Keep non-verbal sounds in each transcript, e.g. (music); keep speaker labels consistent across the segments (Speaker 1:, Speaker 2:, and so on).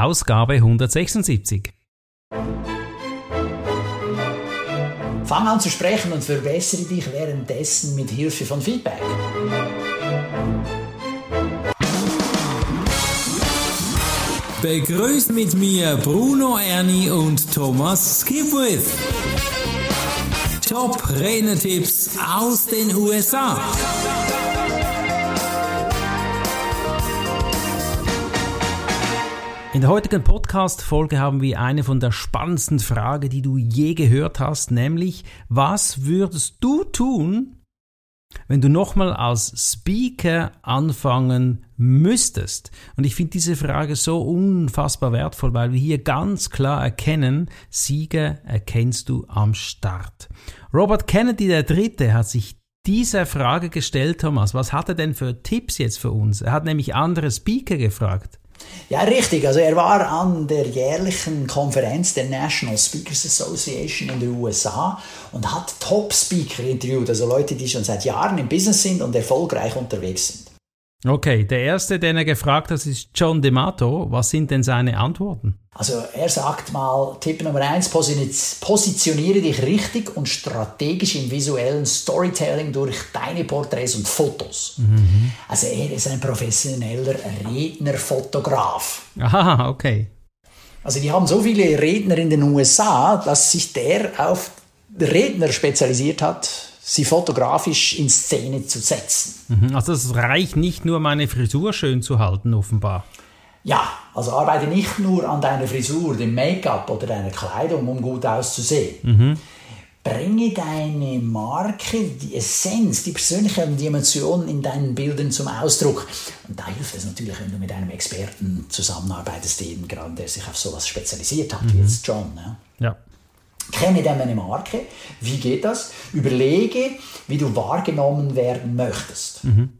Speaker 1: Ausgabe 176.
Speaker 2: Fang an zu sprechen und verbessere dich währenddessen mit Hilfe von Feedback.
Speaker 1: Begrüßt mit mir Bruno Ernie und Thomas Skipwith. Top Rennertipps aus den USA. In der heutigen Podcast-Folge haben wir eine von der spannendsten Fragen, die du je gehört hast, nämlich, was würdest du tun, wenn du nochmal als Speaker anfangen müsstest? Und ich finde diese Frage so unfassbar wertvoll, weil wir hier ganz klar erkennen, Sieger erkennst du am Start. Robert Kennedy der Dritte hat sich dieser Frage gestellt, Thomas. Was hat er denn für Tipps jetzt für uns? Er hat nämlich andere Speaker gefragt.
Speaker 2: Ja, richtig. Also er war an der jährlichen Konferenz der National Speakers Association in den USA und hat Top-Speaker interviewt, also Leute, die schon seit Jahren im Business sind und erfolgreich unterwegs sind.
Speaker 1: Okay, der erste, den er gefragt hat, ist John D'Amato. Was sind denn seine Antworten?
Speaker 2: Also er sagt mal, Tipp Nummer eins, positioniere dich richtig und strategisch im visuellen Storytelling durch deine Porträts und Fotos. Mhm. Also er ist ein professioneller Rednerfotograf.
Speaker 1: Aha, okay.
Speaker 2: Also die haben so viele Redner in den USA, dass sich der auf Redner spezialisiert hat, sie fotografisch in Szene zu setzen.
Speaker 1: Mhm, also es reicht nicht nur, meine Frisur schön zu halten, offenbar.
Speaker 2: Ja, also arbeite nicht nur an deiner Frisur, dem Make-up oder deiner Kleidung, um gut auszusehen. Mhm. Bringe deine Marke, die Essenz, die persönlichen Dimensionen in deinen Bildern zum Ausdruck. Und da hilft es natürlich, wenn du mit einem Experten zusammenarbeitest, eben gerade der sich auf sowas spezialisiert hat, mhm. wie jetzt John. Ja.
Speaker 1: ja.
Speaker 2: Kenne deine Marke. Wie geht das? Überlege, wie du wahrgenommen werden möchtest. Mhm.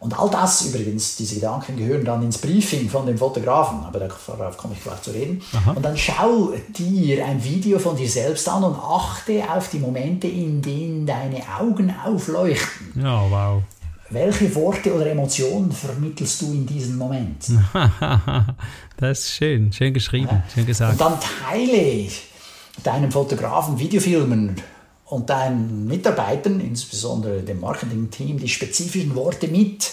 Speaker 2: Und all das übrigens, diese Gedanken gehören dann ins Briefing von dem Fotografen, aber darauf komme ich gleich zu reden. Aha. Und dann schau dir ein Video von dir selbst an und achte auf die Momente, in denen deine Augen aufleuchten.
Speaker 1: Ja, oh, wow.
Speaker 2: Welche Worte oder Emotionen vermittelst du in diesem Moment? (laughs)
Speaker 1: das ist schön, schön geschrieben, schön gesagt.
Speaker 2: Und dann teile deinem Fotografen Videofilmen und deinen Mitarbeitern, insbesondere dem Marketing-Team, die spezifischen Worte mit,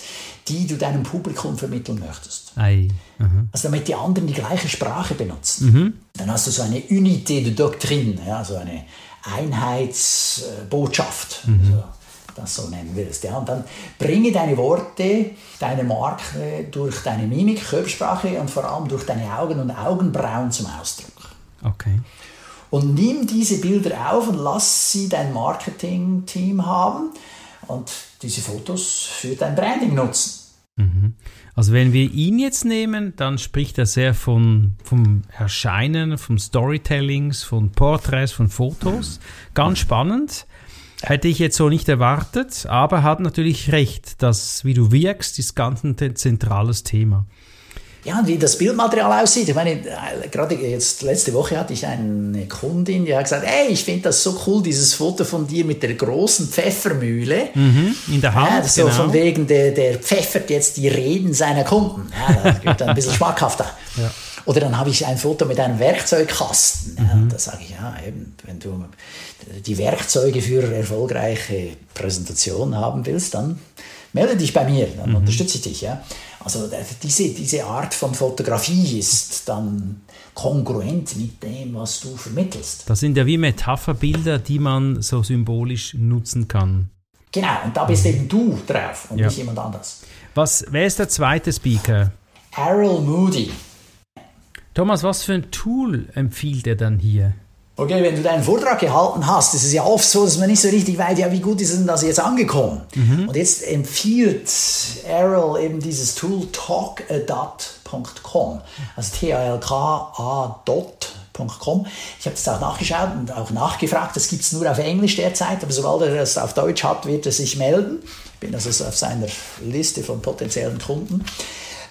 Speaker 2: die du deinem Publikum vermitteln möchtest.
Speaker 1: Ei.
Speaker 2: Also damit die anderen die gleiche Sprache benutzen. Mhm. Dann hast du so eine Unité de Doctrine, ja, so eine Einheitsbotschaft. Mhm. Also, das so nennen willst. Ja. Und dann bringe deine Worte, deine Marke durch deine Mimik, Körpersprache und vor allem durch deine Augen und Augenbrauen zum Ausdruck.
Speaker 1: Okay.
Speaker 2: Und nimm diese Bilder auf und lass sie dein Marketing-Team haben und diese Fotos für dein Branding nutzen.
Speaker 1: Mhm. Also wenn wir ihn jetzt nehmen, dann spricht er sehr von, vom Erscheinen, vom Storytellings, von Porträts, von Fotos. Ganz spannend. Hätte ich jetzt so nicht erwartet, aber hat natürlich recht, dass wie du wirkst, ist ganz ein zentrales Thema.
Speaker 2: Ja, und wie das Bildmaterial aussieht. Ich meine, äh, gerade jetzt letzte Woche hatte ich eine Kundin, die hat gesagt, ey, ich finde das so cool, dieses Foto von dir mit der großen Pfeffermühle.
Speaker 1: Mhm, in der Hand,
Speaker 2: ja, so genau. von wegen, der, der pfeffert jetzt die Reden seiner Kunden. Ja, das (laughs) wird dann ein bisschen schmackhafter. Ja. Oder dann habe ich ein Foto mit einem Werkzeugkasten. Ja, mhm. Da sage ich, ja, eben, wenn du die Werkzeuge für erfolgreiche Präsentationen haben willst, dann melde dich bei mir, dann mhm. unterstütze ich dich. Ja. Also diese, diese Art von Fotografie ist dann kongruent mit dem, was du vermittelst.
Speaker 1: Das sind ja wie Metapherbilder, die man so symbolisch nutzen kann.
Speaker 2: Genau, und da bist eben du drauf und ja. nicht jemand anders.
Speaker 1: Was, wer ist der zweite Speaker?
Speaker 2: Errol Moody.
Speaker 1: Thomas, was für ein Tool empfiehlt er dann hier?
Speaker 2: Okay, wenn du deinen Vortrag gehalten hast, ist es ja oft so, dass man nicht so richtig weiß, ja, wie gut ist denn das jetzt angekommen? Mhm. Und jetzt empfiehlt Errol eben dieses Tool talkadat.com, also T-A-L-K-A-Dot.com. Ich habe das auch nachgeschaut und auch nachgefragt. Das gibt es nur auf Englisch derzeit, aber sobald er das auf Deutsch hat, wird er sich melden. Ich bin also auf seiner Liste von potenziellen Kunden.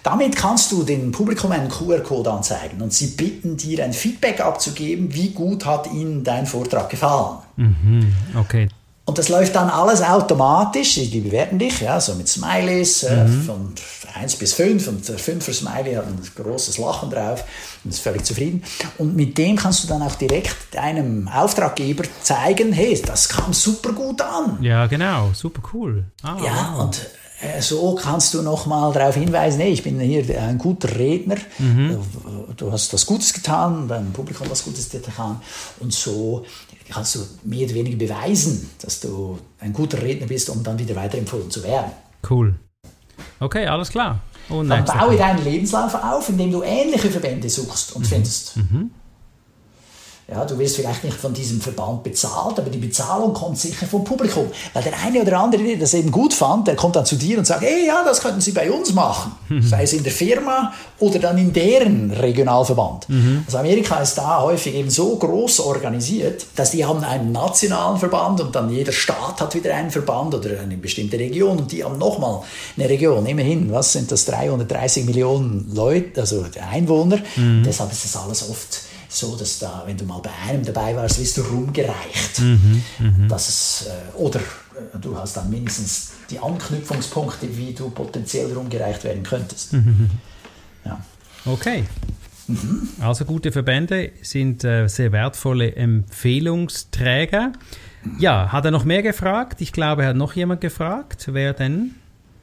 Speaker 2: Damit kannst du dem Publikum einen QR-Code anzeigen und sie bitten dir ein Feedback abzugeben, wie gut hat ihnen dein Vortrag gefallen.
Speaker 1: Mhm, okay.
Speaker 2: Und das läuft dann alles automatisch. Die bewerten dich, ja, so mit Smileys äh, mhm. von 1 bis 5. Und der 5er Smiley hat ein großes Lachen drauf und ist völlig zufrieden. Und mit dem kannst du dann auch direkt deinem Auftraggeber zeigen, hey, das kam super gut an.
Speaker 1: Ja, genau, super cool.
Speaker 2: Ah, ja, wow. und so kannst du nochmal darauf hinweisen, hey, ich bin hier ein guter Redner, mhm. du hast was Gutes getan, beim Publikum was Gutes getan und so kannst du mehr oder weniger beweisen, dass du ein guter Redner bist, um dann wieder weiterempfohlen zu werden.
Speaker 1: Cool. Okay, alles klar.
Speaker 2: Und dann baue deinen Lebenslauf auf, indem du ähnliche Verbände suchst und mhm. findest. Mhm. Ja, du wirst vielleicht nicht von diesem Verband bezahlt, aber die Bezahlung kommt sicher vom Publikum. Weil der eine oder andere, der das eben gut fand, der kommt dann zu dir und sagt, hey, ja, das könnten Sie bei uns machen. Mhm. Sei es in der Firma oder dann in deren Regionalverband. Mhm. Also Amerika ist da häufig eben so groß organisiert, dass die haben einen nationalen Verband und dann jeder Staat hat wieder einen Verband oder eine bestimmte Region und die haben nochmal eine Region. Immerhin, was sind das, 330 Millionen Leute, also Einwohner. Mhm. Deshalb ist das alles oft so, dass da, wenn du mal bei einem dabei warst, wirst du rumgereicht. Mhm, mh. dass es, äh, oder äh, du hast dann mindestens die Anknüpfungspunkte, wie du potenziell rumgereicht werden könntest. Mhm.
Speaker 1: Ja. Okay. Mhm. Also gute Verbände sind äh, sehr wertvolle Empfehlungsträger. Ja, hat er noch mehr gefragt? Ich glaube, er hat noch jemand gefragt. Wer denn?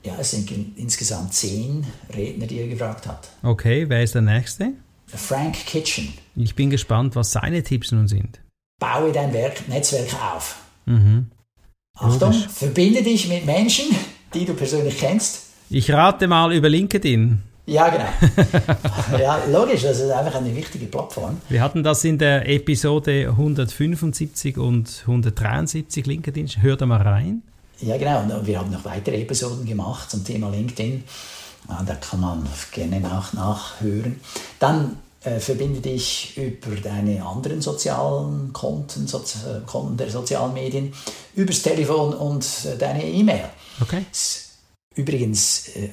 Speaker 2: Ja, es sind insgesamt zehn Redner, die er gefragt hat.
Speaker 1: Okay, wer ist der Nächste?
Speaker 2: Frank Kitchen.
Speaker 1: Ich bin gespannt, was seine Tipps nun sind.
Speaker 2: Baue dein Werk, Netzwerk auf. Mhm. Achtung, Logisch. verbinde dich mit Menschen, die du persönlich kennst.
Speaker 1: Ich rate mal über LinkedIn.
Speaker 2: Ja, genau. (laughs) ja, logisch, das ist einfach eine wichtige Plattform.
Speaker 1: Wir hatten das in der Episode 175 und 173 LinkedIn. Hör da mal rein.
Speaker 2: Ja, genau. Und wir haben noch weitere Episoden gemacht zum Thema LinkedIn. Da kann man gerne nach, nachhören. Dann äh, verbinde dich über deine anderen sozialen Konten, Sozi äh, Konten der sozialen Medien, übers Telefon und äh, deine E-Mail.
Speaker 1: Okay.
Speaker 2: Übrigens, äh,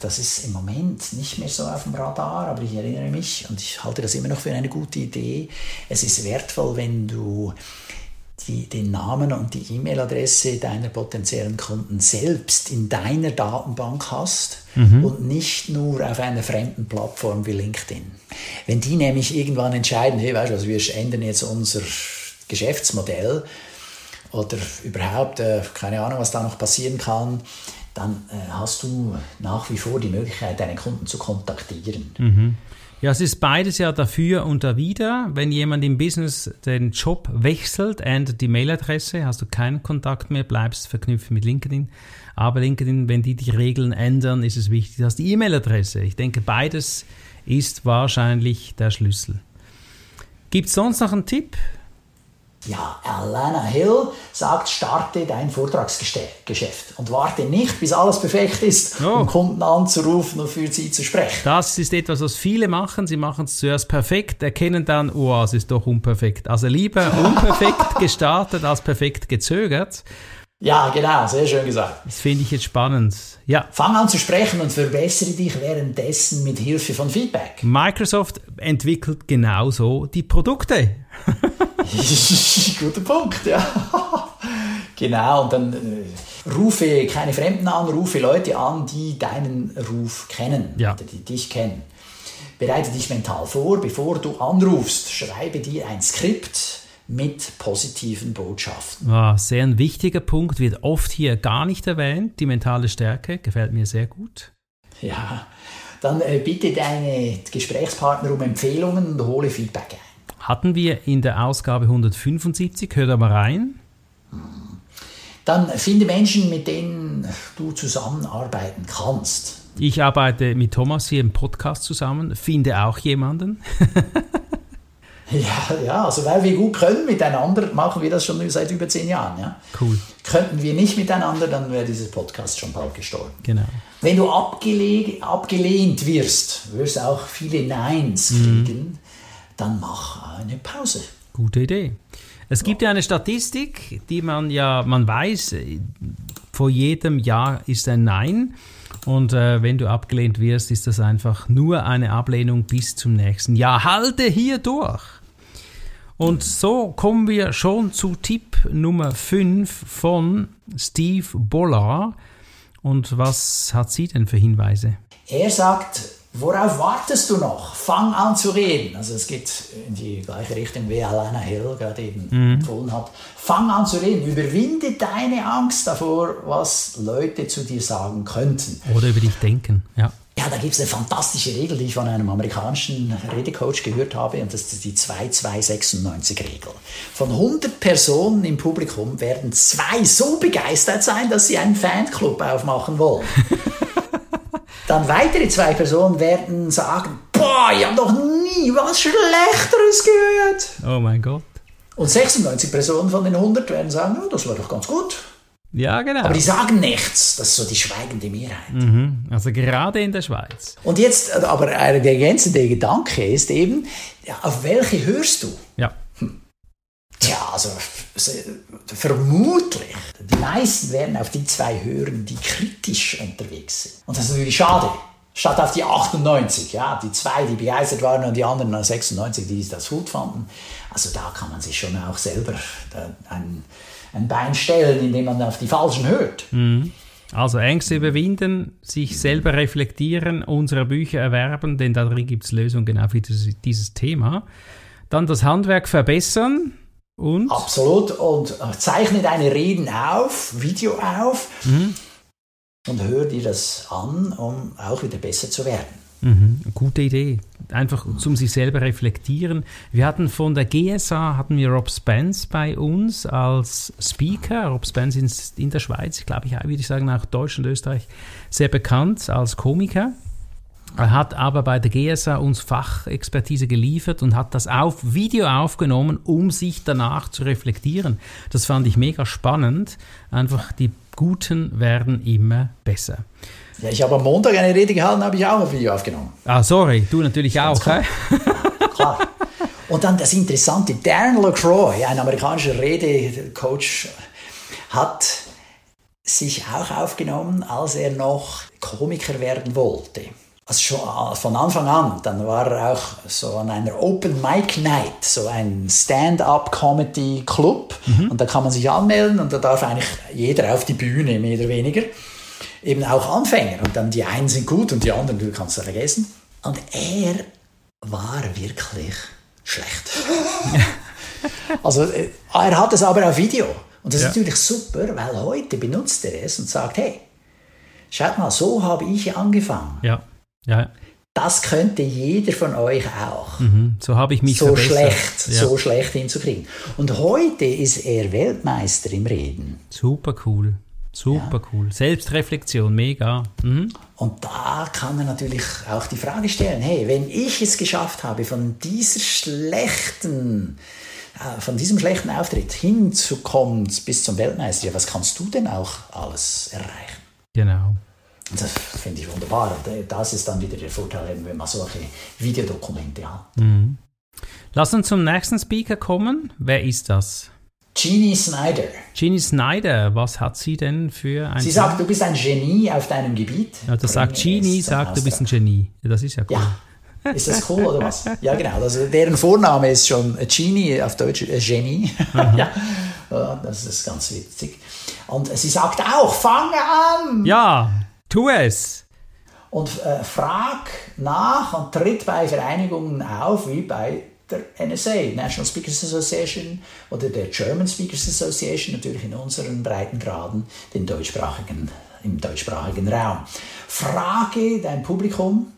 Speaker 2: das ist im Moment nicht mehr so auf dem Radar, aber ich erinnere mich und ich halte das immer noch für eine gute Idee. Es ist wertvoll, wenn du die, den Namen und die E-Mail-Adresse deiner potenziellen Kunden selbst in deiner Datenbank hast mhm. und nicht nur auf einer fremden Plattform wie LinkedIn. Wenn die nämlich irgendwann entscheiden, hey, weißt du, also wir ändern jetzt unser Geschäftsmodell oder überhaupt, äh, keine Ahnung, was da noch passieren kann, dann äh, hast du nach wie vor die Möglichkeit, deine Kunden zu kontaktieren.
Speaker 1: Mhm. Ja, es ist beides ja dafür und dawider. Wenn jemand im Business den Job wechselt, ändert die Mailadresse, hast du keinen Kontakt mehr, bleibst verknüpft mit LinkedIn. Aber LinkedIn, wenn die die Regeln ändern, ist es wichtig, dass die E-Mail-Adresse. Ich denke, beides ist wahrscheinlich der Schlüssel. Gibt es sonst noch einen Tipp?
Speaker 2: Ja, Alana Hill sagt, starte dein Vortragsgeschäft und warte nicht, bis alles perfekt ist, oh. um Kunden anzurufen und für sie zu sprechen.
Speaker 1: Das ist etwas, was viele machen. Sie machen es zuerst perfekt, erkennen dann, oh, es ist doch unperfekt. Also lieber (laughs) unperfekt gestartet als perfekt gezögert.
Speaker 2: Ja, genau, sehr schön gesagt.
Speaker 1: Das finde ich jetzt spannend. Ja.
Speaker 2: Fang an zu sprechen und verbessere dich währenddessen mit Hilfe von Feedback.
Speaker 1: Microsoft entwickelt genauso die Produkte. (laughs)
Speaker 2: Guter Punkt, ja. (laughs) genau, und dann äh, rufe keine Fremden an, rufe Leute an, die deinen Ruf kennen, ja. die dich kennen. Bereite dich mental vor, bevor du anrufst. Schreibe dir ein Skript mit positiven Botschaften.
Speaker 1: Ah, sehr ein wichtiger Punkt, wird oft hier gar nicht erwähnt. Die mentale Stärke gefällt mir sehr gut.
Speaker 2: Ja, dann äh, bitte deine Gesprächspartner um Empfehlungen und hole Feedback ein
Speaker 1: hatten wir in der Ausgabe 175. Hör da mal rein.
Speaker 2: Dann finde Menschen, mit denen du zusammenarbeiten kannst.
Speaker 1: Ich arbeite mit Thomas hier im Podcast zusammen, finde auch jemanden. (laughs)
Speaker 2: ja, ja, also weil wir gut können miteinander, machen wir das schon seit über zehn Jahren. Ja?
Speaker 1: Cool.
Speaker 2: Könnten wir nicht miteinander, dann wäre dieses Podcast schon bald gestorben.
Speaker 1: Genau.
Speaker 2: Wenn du abgelehnt wirst, wirst du auch viele Neins mhm. Dann mach eine Pause.
Speaker 1: Gute Idee. Es gibt ja eine Statistik, die man ja, man weiß, vor jedem Jahr ist ein Nein. Und äh, wenn du abgelehnt wirst, ist das einfach nur eine Ablehnung bis zum nächsten Jahr. Halte hier durch. Und so kommen wir schon zu Tipp Nummer 5 von Steve Bollard. Und was hat sie denn für Hinweise?
Speaker 2: Er sagt, worauf wartest du noch? Fang an zu reden. Also es geht in die gleiche Richtung, wie Alana Hill gerade eben mhm. empfohlen hat. Fang an zu reden. Überwinde deine Angst davor, was Leute zu dir sagen könnten.
Speaker 1: Oder über dich denken, ja.
Speaker 2: Ja, da gibt es eine fantastische Regel, die ich von einem amerikanischen Redecoach gehört habe, und das ist die 2296-Regel. Von 100 Personen im Publikum werden zwei so begeistert sein, dass sie einen Fanclub aufmachen wollen. (laughs) Dann weitere zwei Personen werden sagen, boah, ich habe noch nie was Schlechteres gehört.
Speaker 1: Oh mein Gott.
Speaker 2: Und 96 Personen von den 100 werden sagen, oh, das war doch ganz gut.
Speaker 1: Ja, genau.
Speaker 2: Aber die sagen nichts. Das ist so die schweigende Mehrheit.
Speaker 1: Mhm. Also gerade in der Schweiz.
Speaker 2: Und jetzt, aber der ergänzende Gedanke ist eben, auf welche hörst du?
Speaker 1: Ja.
Speaker 2: Tja, also vermutlich, die meisten werden auf die zwei hören, die kritisch unterwegs sind. Und das ist natürlich schade. Statt auf die 98, ja, die zwei, die begeistert waren und die anderen 96, die das gut fanden. Also da kann man sich schon auch selber ein ein Bein stellen, indem man auf die Falschen hört.
Speaker 1: Mhm. Also Ängste überwinden, sich selber reflektieren, unsere Bücher erwerben, denn darin gibt es Lösungen genau für dieses Thema. Dann das Handwerk verbessern und...
Speaker 2: Absolut. Und zeichne deine Reden auf, Video auf mhm. und hör dir das an, um auch wieder besser zu werden.
Speaker 1: Mhm, gute Idee. Einfach zum sich selber reflektieren. Wir hatten von der GSA hatten wir Rob Spence bei uns als Speaker. Rob Spence ist in der Schweiz, glaube ich, würde ich sagen, auch Deutschland und Österreich sehr bekannt als Komiker. Er hat aber bei der GSA uns Fachexpertise geliefert und hat das auf Video aufgenommen, um sich danach zu reflektieren. Das fand ich mega spannend. Einfach die Guten werden immer besser.
Speaker 2: Ja, ich habe am Montag eine Rede gehalten, habe ich auch ein Video aufgenommen.
Speaker 1: Ah, sorry, du natürlich auch, klar. (laughs)
Speaker 2: klar. Und dann das Interessante, Darren LaCroix, ein amerikanischer Redecoach, hat sich auch aufgenommen, als er noch Komiker werden wollte. Also schon äh, von Anfang an, dann war er auch so an einer Open Mic Night, so ein Stand-up-Comedy Club. Mhm. Und da kann man sich anmelden und da darf eigentlich jeder auf die Bühne, mehr oder weniger eben auch Anfänger. Und dann die einen sind gut und die anderen, du kannst es vergessen. Und er war wirklich schlecht. (laughs) also äh, er hat es aber auf Video. Und das ja. ist natürlich super, weil heute benutzt er es und sagt, hey, schaut mal, so habe ich angefangen.
Speaker 1: Ja, ja.
Speaker 2: Das könnte jeder von euch auch.
Speaker 1: Mhm. So habe ich mich
Speaker 2: so schlecht, ja. so schlecht hinzukriegen. Und heute ist er Weltmeister im Reden.
Speaker 1: Super cool. Super ja. cool. Selbstreflexion, mega. Mhm.
Speaker 2: Und da kann man natürlich auch die Frage stellen, hey, wenn ich es geschafft habe, von dieser schlechten, äh, von diesem schlechten Auftritt hinzukommen bis zum Weltmeister, was kannst du denn auch alles erreichen?
Speaker 1: Genau.
Speaker 2: Das finde ich wunderbar. Das ist dann wieder der Vorteil, wenn man solche Videodokumente hat.
Speaker 1: Mhm. Lass uns zum nächsten Speaker kommen. Wer ist das?
Speaker 2: Jeannie Snyder.
Speaker 1: Jeannie Snyder, was hat sie denn für ein.
Speaker 2: Sie sagt, du bist ein Genie auf deinem Gebiet.
Speaker 1: Ja, das sagt Jeannie, sagt, du bist ein Genie. Das ist ja cool.
Speaker 2: Ja. Ist das cool oder was? (laughs) Ja, genau. Also deren Vorname ist schon Genie, auf Deutsch äh, Genie. (laughs) ja. Das ist ganz witzig. Und sie sagt auch, fange an!
Speaker 1: Ja, tu es!
Speaker 2: Und äh, frag nach und tritt bei Vereinigungen auf, wie bei der NSA, National Speakers Association oder der German Speakers Association, natürlich in unseren Breitengraden, den deutschsprachigen, im deutschsprachigen Raum. Frage dein Publikum,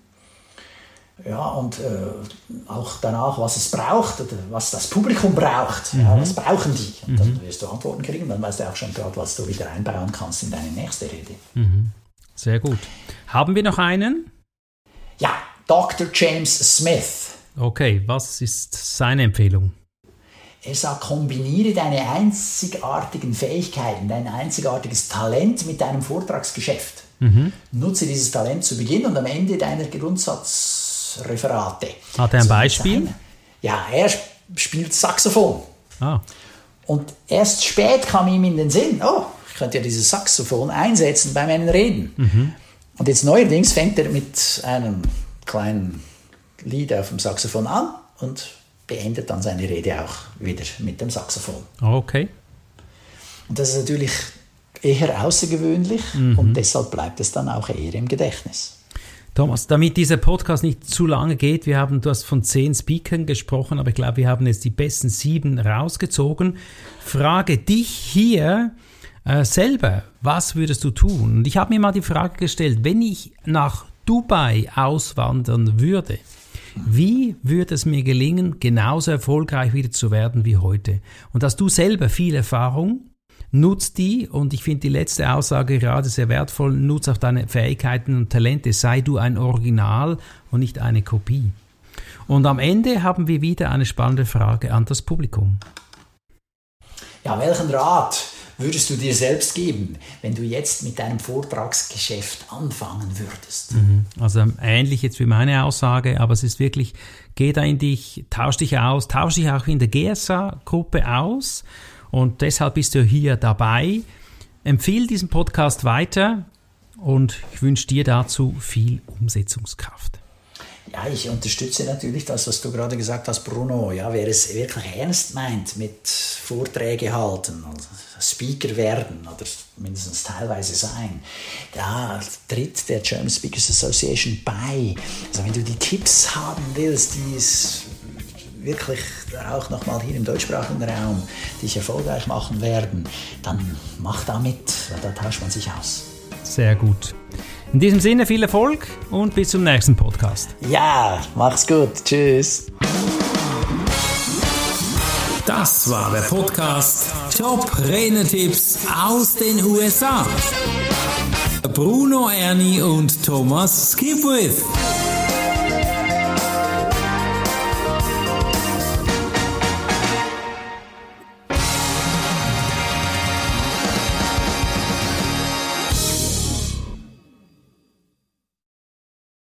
Speaker 2: ja, und äh, auch danach, was es braucht, oder was das Publikum braucht. Mhm. Ja, was brauchen die? Und dann mhm. wirst du Antworten kriegen, dann weißt du auch schon gerade, was du wieder einbauen kannst in deine nächste Rede.
Speaker 1: Mhm. Sehr gut. Haben wir noch einen?
Speaker 2: Ja, Dr. James Smith.
Speaker 1: Okay, was ist seine Empfehlung?
Speaker 2: Er sagt, kombiniere deine einzigartigen Fähigkeiten, dein einzigartiges Talent mit deinem Vortragsgeschäft. Mhm. Nutze dieses Talent zu Beginn und am Ende deiner Grundsatzreferate.
Speaker 1: Hat er ein Beispiel?
Speaker 2: ja, er spielt Saxophon.
Speaker 1: Ah.
Speaker 2: Und erst spät kam ihm in den Sinn, oh, ich könnte ja dieses Saxophon einsetzen bei meinen Reden. Mhm. Und jetzt neuerdings fängt er mit einem kleinen Lied auf dem Saxophon an und beendet dann seine Rede auch wieder mit dem Saxophon.
Speaker 1: Okay.
Speaker 2: Und das ist natürlich eher außergewöhnlich mhm. und deshalb bleibt es dann auch eher im Gedächtnis.
Speaker 1: Thomas, damit dieser Podcast nicht zu lange geht, wir haben, du hast von zehn Speakern gesprochen, aber ich glaube, wir haben jetzt die besten sieben rausgezogen. Frage dich hier äh, selber, was würdest du tun? Und ich habe mir mal die Frage gestellt, wenn ich nach Dubai auswandern würde, wie würde es mir gelingen, genauso erfolgreich wieder zu werden wie heute? Und hast du selber viel Erfahrung? Nutz die und ich finde die letzte Aussage gerade sehr wertvoll. Nutz auch deine Fähigkeiten und Talente. Sei du ein Original und nicht eine Kopie. Und am Ende haben wir wieder eine spannende Frage an das Publikum.
Speaker 2: Ja, welchen Rat würdest du dir selbst geben, wenn du jetzt mit deinem Vortragsgeschäft anfangen würdest?
Speaker 1: Mhm. Also ähnlich jetzt wie meine Aussage, aber es ist wirklich, geh da in dich, tausch dich aus, tausch dich auch in der GSA-Gruppe aus und deshalb bist du hier dabei. Empfehle diesen Podcast weiter und ich wünsche dir dazu viel Umsetzungskraft.
Speaker 2: Ja, ich unterstütze natürlich das, was du gerade gesagt hast, Bruno. Ja, wer es wirklich ernst meint mit Vorträge halten, also Speaker werden oder mindestens teilweise sein, da tritt der German Speakers Association bei. Also wenn du die Tipps haben willst, die es wirklich auch nochmal hier im deutschsprachigen Raum dich erfolgreich machen werden, dann mach da mit, da tauscht man sich aus.
Speaker 1: Sehr gut. In diesem Sinne viel Erfolg und bis zum nächsten Podcast.
Speaker 2: Ja, mach's gut. Tschüss.
Speaker 1: Das war der Podcast Top Renetipps aus den USA. Bruno Ernie und Thomas Skipwith.